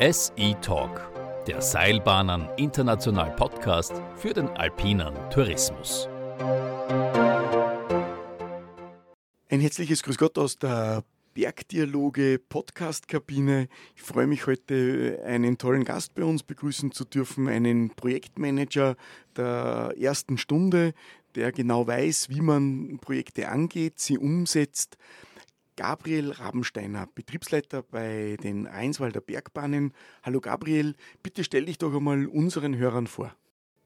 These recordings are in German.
SE Talk, der Seilbahnern International Podcast für den alpinen Tourismus. Ein herzliches Grüß Gott aus der Bergdialoge Podcast-Kabine. Ich freue mich heute, einen tollen Gast bei uns begrüßen zu dürfen, einen Projektmanager der ersten Stunde, der genau weiß, wie man Projekte angeht, sie umsetzt. Gabriel Rabensteiner, Betriebsleiter bei den Rheinswalder Bergbahnen. Hallo Gabriel, bitte stell dich doch einmal unseren Hörern vor.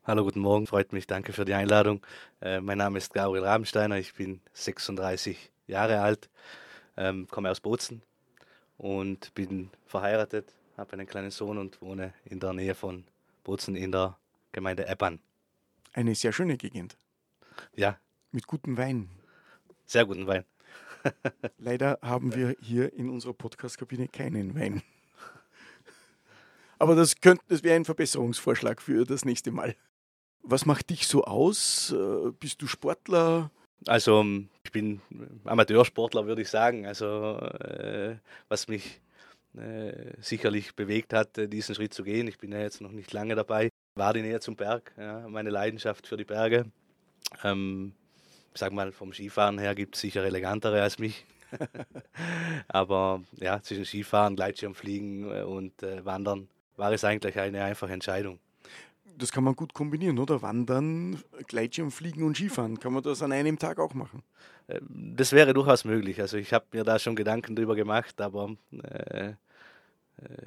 Hallo, guten Morgen, freut mich, danke für die Einladung. Äh, mein Name ist Gabriel Rabensteiner, ich bin 36 Jahre alt, ähm, komme aus Bozen und bin verheiratet, habe einen kleinen Sohn und wohne in der Nähe von Bozen in der Gemeinde Eppern. Eine sehr schöne Gegend. Ja. Mit gutem Wein. Sehr guten Wein. Leider haben wir hier in unserer Podcast-Kabine keinen Wein. Aber das, das wäre ein Verbesserungsvorschlag für das nächste Mal. Was macht dich so aus? Äh, bist du Sportler? Also ich bin Amateursportler, würde ich sagen. Also äh, was mich äh, sicherlich bewegt hat, äh, diesen Schritt zu gehen. Ich bin ja jetzt noch nicht lange dabei. War die Nähe zum Berg, ja, meine Leidenschaft für die Berge. Ähm, sag mal, vom Skifahren her gibt es sicher elegantere als mich. Aber ja, zwischen Skifahren, Gleitschirmfliegen äh, und äh, Wandern war es eigentlich eine einfache Entscheidung. Das kann man gut kombinieren, oder? Wandern, Gleitschirmfliegen und Skifahren. Kann man das an einem Tag auch machen? Ähm, das wäre durchaus möglich. Also ich habe mir da schon Gedanken drüber gemacht, aber äh, äh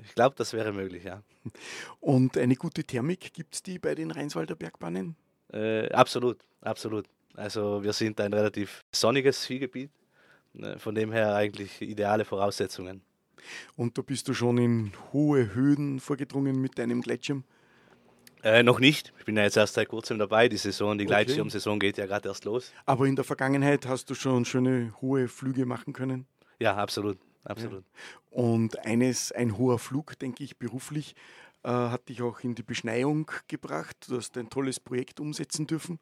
ich glaube, das wäre möglich, ja. Und eine gute Thermik gibt es die bei den Rheinswalder Bergbahnen? Äh, absolut, absolut. Also wir sind ein relativ sonniges Skigebiet, ne, von dem her eigentlich ideale Voraussetzungen. Und da bist du schon in hohe Höhen vorgedrungen mit deinem Gleitschirm? Äh, noch nicht. Ich bin ja jetzt erst seit kurzem dabei. Die Saison, die okay. Gleitschirmsaison geht ja gerade erst los. Aber in der Vergangenheit hast du schon schöne hohe Flüge machen können? Ja, absolut. absolut. Ja. Und eines, ein hoher Flug, denke ich, beruflich, äh, hat dich auch in die Beschneiung gebracht. Du hast ein tolles Projekt umsetzen dürfen.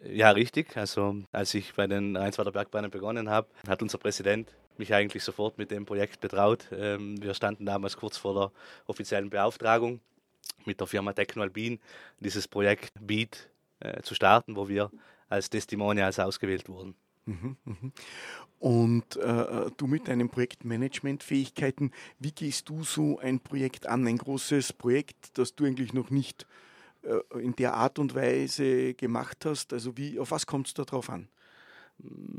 Ja, richtig. Also als ich bei den Rheinswader Bergbahnen begonnen habe, hat unser Präsident mich eigentlich sofort mit dem Projekt betraut. Ähm, wir standen damals kurz vor der offiziellen Beauftragung mit der Firma Technoalbin, dieses Projekt Beat äh, zu starten, wo wir als Testimonials ausgewählt wurden. Mhm, mhm. Und äh, du mit deinen Projektmanagement-Fähigkeiten, wie gehst du so ein Projekt an? Ein großes Projekt, das du eigentlich noch nicht äh, in der Art und Weise gemacht hast? Also wie, auf was kommt es da drauf an?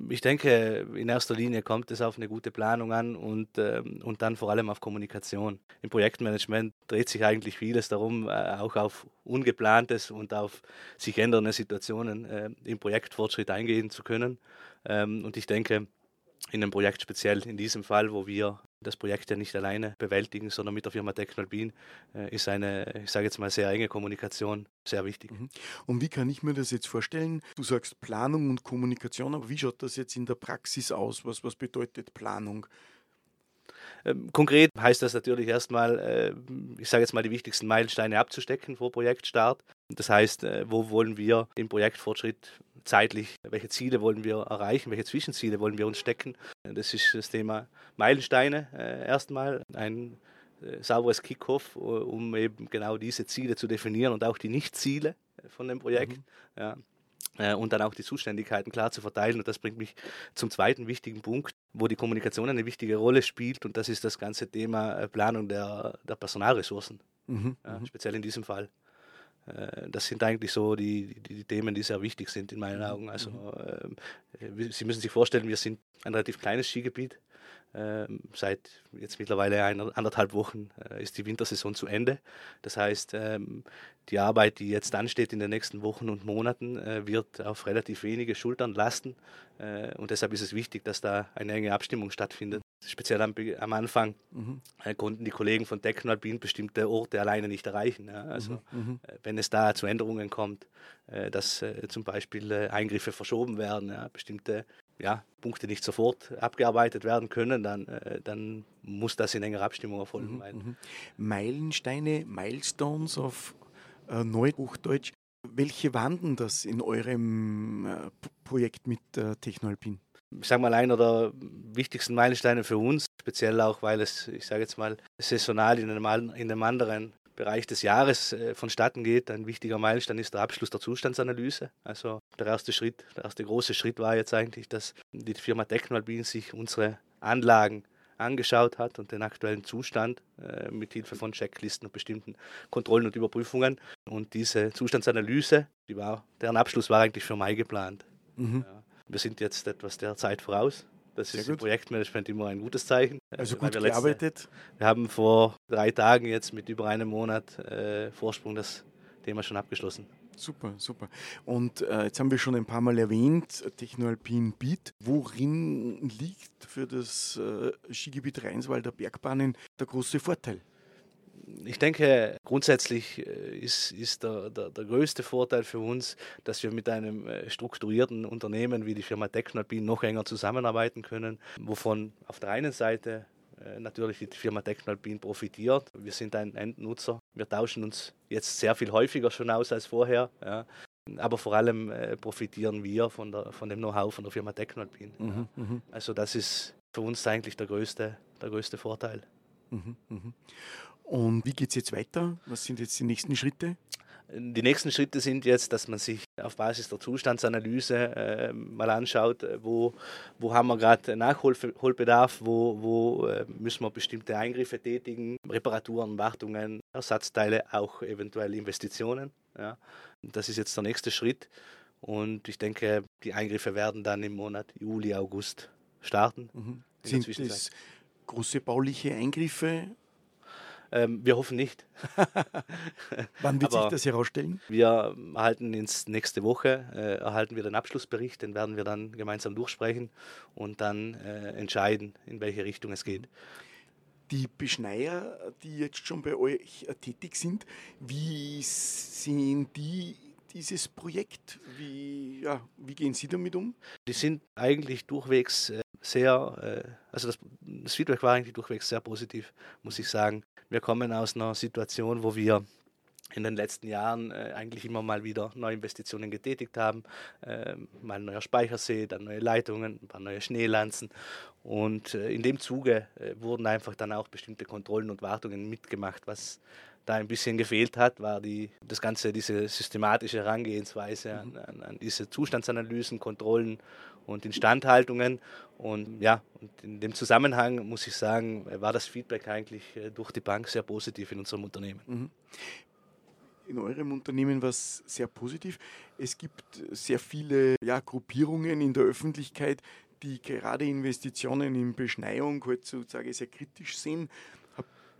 Ich denke, in erster Linie kommt es auf eine gute Planung an und, ähm, und dann vor allem auf Kommunikation. Im Projektmanagement dreht sich eigentlich vieles darum, äh, auch auf ungeplantes und auf sich ändernde Situationen äh, im Projektfortschritt eingehen zu können. Ähm, und ich denke, in einem Projekt speziell in diesem Fall, wo wir das Projekt ja nicht alleine bewältigen, sondern mit der Firma Technolbin, äh, ist eine, ich sage jetzt mal, sehr enge Kommunikation sehr wichtig. Mhm. Und wie kann ich mir das jetzt vorstellen? Du sagst Planung und Kommunikation, aber wie schaut das jetzt in der Praxis aus? Was, was bedeutet Planung? Ähm, konkret heißt das natürlich erstmal, äh, ich sage jetzt mal, die wichtigsten Meilensteine abzustecken vor Projektstart. Das heißt, äh, wo wollen wir im Projektfortschritt zeitlich, welche Ziele wollen wir erreichen, welche Zwischenziele wollen wir uns stecken. Das ist das Thema Meilensteine äh, erstmal, ein sauberes Kickoff, um eben genau diese Ziele zu definieren und auch die Nicht-Ziele von dem Projekt. Mhm. Ja. Äh, und dann auch die Zuständigkeiten klar zu verteilen. Und das bringt mich zum zweiten wichtigen Punkt, wo die Kommunikation eine wichtige Rolle spielt. Und das ist das ganze Thema äh, Planung der, der Personalressourcen, mhm. ja, mhm. speziell in diesem Fall. Äh, das sind eigentlich so die, die, Themen, die sehr wichtig sind in meinen mhm. Augen. Also, mhm. äh, Sie müssen sich vorstellen, wir sind ein relativ kleines Skigebiet. Ähm, seit jetzt mittlerweile anderthalb Wochen äh, ist die Wintersaison zu Ende. Das heißt, ähm, die Arbeit, die jetzt ansteht in den nächsten Wochen und Monaten, wird auf relativ wenige Schultern lasten. Und deshalb ist es wichtig, dass da eine enge Abstimmung stattfindet. Speziell am, am Anfang mhm. konnten die Kollegen von Technoalpin bestimmte Orte alleine nicht erreichen. Ja. Also mhm. mhm. wenn es da zu Änderungen kommt, dass zum Beispiel Eingriffe verschoben werden, ja, bestimmte ja, Punkte nicht sofort abgearbeitet werden können, dann, äh, dann muss das in enger Abstimmung erfolgen. Mhm, mhm. Meilensteine, Milestones auf äh, Neuhochdeutsch. Welche waren denn das in eurem äh, Projekt mit äh, Technoalpin? Ich sage mal, einer der wichtigsten Meilensteine für uns, speziell auch, weil es, ich sage jetzt mal, saisonal in einem, in einem anderen Bereich des Jahres äh, vonstatten geht. Ein wichtiger Meilenstein ist der Abschluss der Zustandsanalyse. Also der erste Schritt, der erste große Schritt war jetzt eigentlich, dass die Firma Technalbin sich unsere Anlagen angeschaut hat und den aktuellen Zustand äh, mit Hilfe von Checklisten und bestimmten Kontrollen und Überprüfungen. Und diese Zustandsanalyse, die war, deren Abschluss war eigentlich für Mai geplant. Mhm. Ja. Wir sind jetzt etwas der Zeit voraus. Das Sehr ist gut. im Projektmanagement immer ein gutes Zeichen. Also gut wir gearbeitet. Letzte, wir haben vor drei Tagen jetzt mit über einem Monat äh, Vorsprung das Thema schon abgeschlossen. Super, super. Und äh, jetzt haben wir schon ein paar Mal erwähnt, Technoalpin Beat. Worin liegt für das äh, Skigebiet Rheinswalder Bergbahnen der große Vorteil? Ich denke, grundsätzlich äh, ist, ist der, der, der, größte Vorteil für uns, dass wir mit einem äh, strukturierten Unternehmen wie die Firma Technalpin noch enger zusammenarbeiten können, wovon auf der einen Seite äh, natürlich die Firma Technalpin profitiert. Wir sind ein Endnutzer. Wir tauschen uns jetzt sehr viel häufiger schon aus als vorher. Ja. Aber vor allem äh, profitieren wir von, der, von dem Know-how von der Firma Technalpin. Mhm, ja. Mhm. Also das ist für uns eigentlich der größte, der größte Vorteil. Mhm, mhm. Und wie geht es jetzt weiter? Was sind jetzt die nächsten Schritte? Die nächsten Schritte sind jetzt, dass man sich auf Basis der Zustandsanalyse äh, mal anschaut, äh, wo, wo haben wir gerade Nachholbedarf, wo, wo äh, müssen wir bestimmte Eingriffe tätigen, Reparaturen, Wartungen, Ersatzteile, auch eventuell Investitionen. Ja. Das ist jetzt der nächste Schritt und ich denke, die Eingriffe werden dann im Monat Juli, August starten. Mhm. Sind es große bauliche Eingriffe ähm, wir hoffen nicht. Wann wird sich das herausstellen? Wir erhalten ins nächste Woche äh, erhalten wir den Abschlussbericht, den werden wir dann gemeinsam durchsprechen und dann äh, entscheiden, in welche Richtung es geht. Die Beschneier, die jetzt schon bei euch äh, tätig sind, wie sehen die dieses Projekt? Wie, ja, wie gehen Sie damit um? Die sind eigentlich durchwegs äh, sehr, äh, also das, das Feedback war eigentlich durchwegs sehr positiv, muss ich sagen. Wir kommen aus einer Situation, wo wir in den letzten Jahren äh, eigentlich immer mal wieder neue Investitionen getätigt haben. Äh, mal ein neuer Speichersee, dann neue Leitungen, ein paar neue Schneelanzen. Und äh, in dem Zuge wurden einfach dann auch bestimmte Kontrollen und Wartungen mitgemacht, was da ein bisschen gefehlt hat, war die, das Ganze, diese systematische Herangehensweise mhm. an, an, diese Zustandsanalysen, Kontrollen und Instandhaltungen. Und ja, und in dem Zusammenhang muss ich sagen, war das Feedback eigentlich äh, durch die Bank sehr positiv in unserem Unternehmen. Mhm. In eurem Unternehmen war es sehr positiv. Es gibt sehr viele ja, Gruppierungen in der Öffentlichkeit, die gerade Investitionen in Beschneiung heutzutage sehr kritisch sehen.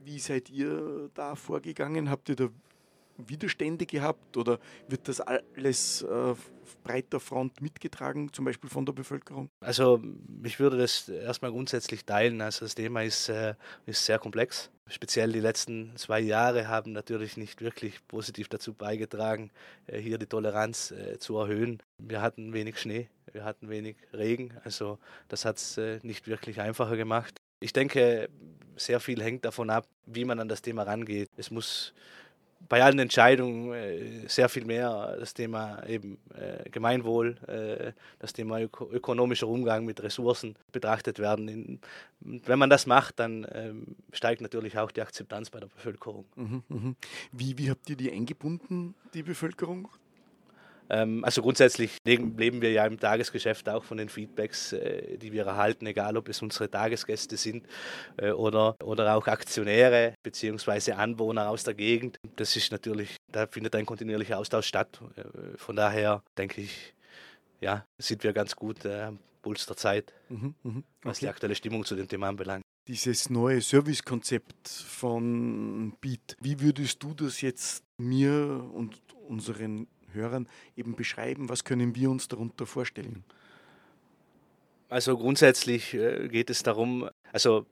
Wie seid ihr da vorgegangen? Habt ihr da Widerstände gehabt oder wird das alles auf breiter Front mitgetragen, zum Beispiel von der Bevölkerung? Also ich würde das erstmal grundsätzlich teilen. Also das Thema ist, äh, ist sehr komplex. Speziell die letzten zwei Jahre haben natürlich nicht wirklich positiv dazu beigetragen, äh, hier die Toleranz äh, zu erhöhen. Wir hatten wenig Schnee, wir hatten wenig Regen, also das hat es nicht wirklich einfacher gemacht. Ich denke, sehr viel hängt davon ab, wie man an das Thema rangeht. Es muss bei allen Entscheidungen äh, sehr viel mehr das Thema eben äh, Gemeinwohl, äh, das Thema öko ökonomischer Umgang mit Ressourcen betrachtet werden. Wenn man das macht, dann ähm, steigt natürlich auch die Akzeptanz bei der Bevölkerung. Mhm, mh. wie, wie habt ihr die eingebunden, die Bevölkerung? Ähm, also grundsätzlich leben wir ja im Tagesgeschäft auch von den Feedbacks, äh, die wir erhalten, egal ob es unsere Tagesgäste sind äh, oder, oder auch Aktionäre bzw. Anwohner aus der Gegend. Das ist natürlich, da findet ein kontinuierlicher Austausch statt. Äh, von daher denke ich, ja, sind wir ganz gut am Puls der Zeit, mhm, mh. okay. was die aktuelle Stimmung zu dem Thema anbelangt dieses neue Servicekonzept von Beat. Wie würdest du das jetzt mir und unseren Hörern eben beschreiben, was können wir uns darunter vorstellen? Also grundsätzlich äh, geht es darum, also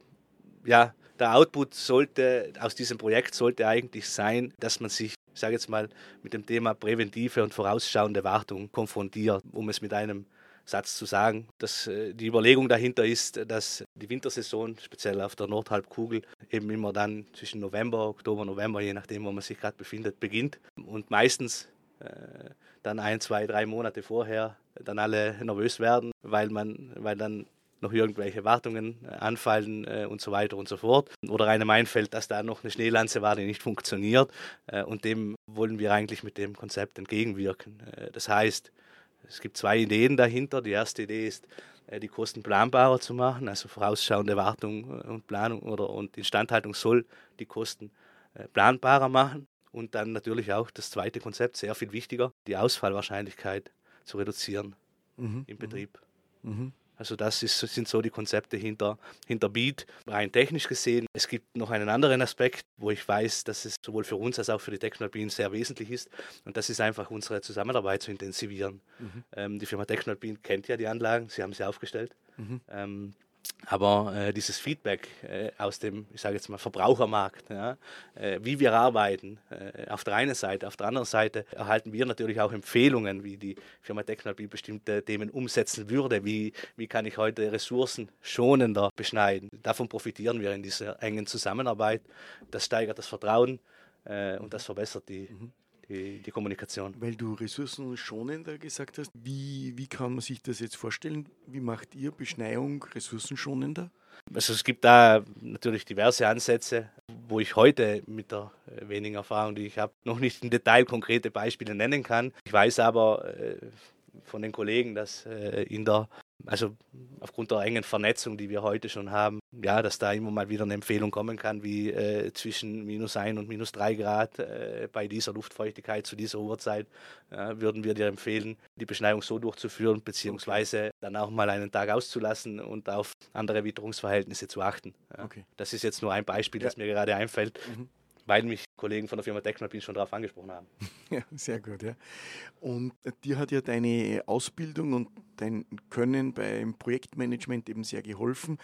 ja, der Output sollte aus diesem Projekt sollte eigentlich sein, dass man sich, ich sage jetzt mal, mit dem Thema präventive und vorausschauende Wartung konfrontiert, um es mit einem Satz zu sagen. Dass, äh, die Überlegung dahinter ist, dass die Wintersaison, speziell auf der Nordhalbkugel, eben immer dann zwischen November, Oktober, November, je nachdem, wo man sich gerade befindet, beginnt. Und meistens dann ein, zwei, drei Monate vorher dann alle nervös werden, weil man, weil dann noch irgendwelche Wartungen äh, anfallen äh, und so weiter und so fort. Oder einem einfällt, dass da noch eine Schneelanze war, die nicht funktioniert. Äh, und dem wollen wir eigentlich mit dem Konzept entgegenwirken. Äh, das heißt, es gibt zwei Ideen dahinter. Die erste Idee ist, äh, die Kosten planbarer zu machen, also vorausschauende Wartung äh, und Planung oder und Instandhaltung soll die Kosten planbarer machen. Und dann natürlich auch das zweite Konzept, sehr viel wichtiger, die Ausfallwahrscheinlichkeit zu reduzieren mhm. im Betrieb. Mhm. Also das ist, sind so die Konzepte hinter, hinter Beat. Rein technisch gesehen, es gibt noch einen anderen Aspekt, wo ich weiß, dass es sowohl für uns als auch für die Technolpin sehr wesentlich ist. Und das ist einfach unsere Zusammenarbeit zu intensivieren. Mhm. Ähm, die Firma Technolpin kennt ja die Anlagen, sie haben sie aufgestellt. Mhm. Ähm, aber äh, dieses Feedback äh, aus dem, ich sage jetzt mal, Verbrauchermarkt, ja, äh, wie wir arbeiten, äh, auf der einen Seite, auf der anderen Seite erhalten wir natürlich auch Empfehlungen, wie die Firma Technolby bestimmte Themen umsetzen würde, wie, wie kann ich heute Ressourcen schonender beschneiden. Davon profitieren wir in dieser engen Zusammenarbeit. Das steigert das Vertrauen äh, und das verbessert die, mhm die, die Kommunikation. Weil du ressourcenschonender gesagt hast, wie, wie kann man sich das jetzt vorstellen? Wie macht ihr Beschneiung ressourcenschonender? Also es gibt da natürlich diverse Ansätze, wo ich heute mit der äh, wenigen Erfahrung, die ich habe, noch nicht im Detail konkrete Beispiele nennen kann. Ich weiß aber äh, von den Kollegen, dass äh, in der also aufgrund der engen Vernetzung, die wir heute schon haben, ja, dass da immer mal wieder eine Empfehlung kommen kann, wie äh, zwischen minus 1 und minus 3 Grad äh, bei dieser Luftfeuchtigkeit zu dieser Uhrzeit äh, würden wir dir empfehlen, die Beschneiung so durchzuführen, beziehungsweise dann auch mal einen Tag auszulassen und auf andere Witterungsverhältnisse zu achten. Ja. Okay. Das ist jetzt nur ein Beispiel, ja. das mir gerade einfällt. Mhm weil mich Kollegen von der Firma Technopin schon darauf angesprochen haben. Ja, sehr gut, ja. Und dir hat ja deine Ausbildung und dein Können beim Projektmanagement eben sehr geholfen.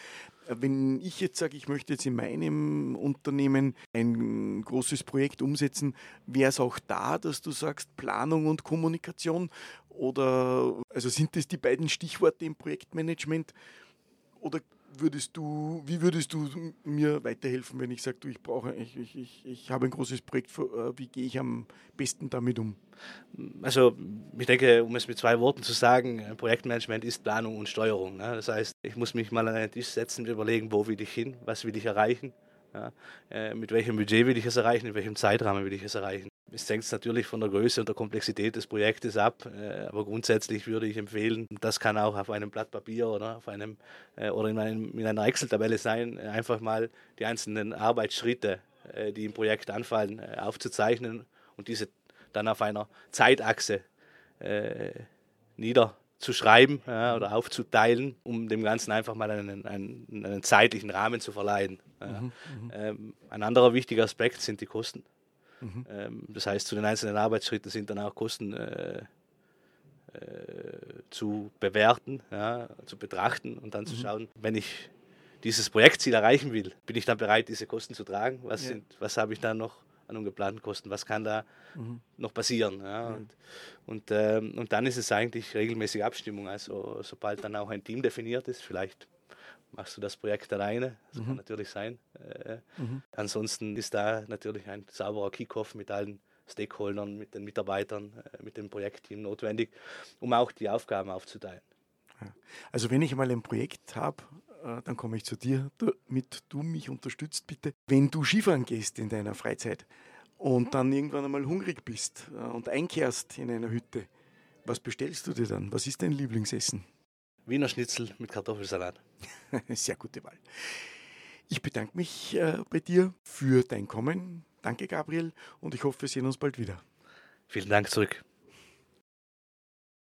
Wenn ich jetzt sage, ich möchte jetzt in meinem Unternehmen ein großes Projekt umsetzen, wäre es auch da, dass du sagst Planung und Kommunikation? Oder also sind das die beiden Stichworte im Projektmanagement? Oder würdest du, wie würdest du mir weiterhelfen, wenn ich sage, du, ich brauche, ich, ich, ich, ich habe ein großes Projekt, äh, wie gehe ich am besten damit um? Also ich denke, um es mit zwei Worten zu sagen, Projektmanagement ist Planung und Steuerung. Ne? Das heißt, ich muss mich mal an einen Tisch setzen und überlegen, wo will ich hin, was will ich erreichen, ja? Äh, mit welchem Budget will ich es erreichen, in welchem Zeitrahmen will ich es erreichen. Es hängt natürlich von der Größe und der Komplexität des Projektes ab, äh, aber grundsätzlich würde ich empfehlen, das kann auch auf einem Blatt Papier oder, auf einem, äh, oder in, einem, in einer Excel-Tabelle sein, äh, einfach mal die einzelnen Arbeitsschritte, die im Projekt anfallen, aufzuzeichnen und diese dann auf einer Zeitachse niederzuschreiben oder aufzuteilen, um dem Ganzen einfach mal einen, einen, einen zeitlichen Rahmen zu verleihen. Mhm, mhm. ähm, ein anderer wichtiger Aspekt sind die Kosten. Mhm. Ähm, das heißt, zu den einzelnen Arbeitsschritten sind dann auch Kosten äh, äh, zu bewerten, ja, zu betrachten und dann mhm. zu schauen, wenn ich dieses Projektziel erreichen will, bin ich dann bereit, diese Kosten zu tragen? Was, ja. sind, was habe ich dann noch an ungeplanten Kosten? Was kann da mhm. noch passieren? Ja? Und, und, ähm, und dann ist es eigentlich regelmäßige Abstimmung. Also sobald dann auch ein Team definiert ist, vielleicht machst du das Projekt alleine. Das mhm. kann natürlich sein. Äh, mhm. Ansonsten ist da natürlich ein sauberer Kickoff mit allen Stakeholdern, mit den Mitarbeitern, äh, mit dem Projektteam notwendig, um auch die Aufgaben aufzuteilen. Also wenn ich mal ein Projekt habe, äh, dann komme ich zu dir, damit du mich unterstützt, bitte. Wenn du Skifahren gehst in deiner Freizeit und dann irgendwann einmal hungrig bist äh, und einkehrst in einer Hütte, was bestellst du dir dann? Was ist dein Lieblingsessen? Wiener Schnitzel mit Kartoffelsalat. Sehr gute Wahl. Ich bedanke mich äh, bei dir für dein Kommen. Danke, Gabriel, und ich hoffe, wir sehen uns bald wieder. Vielen Dank zurück.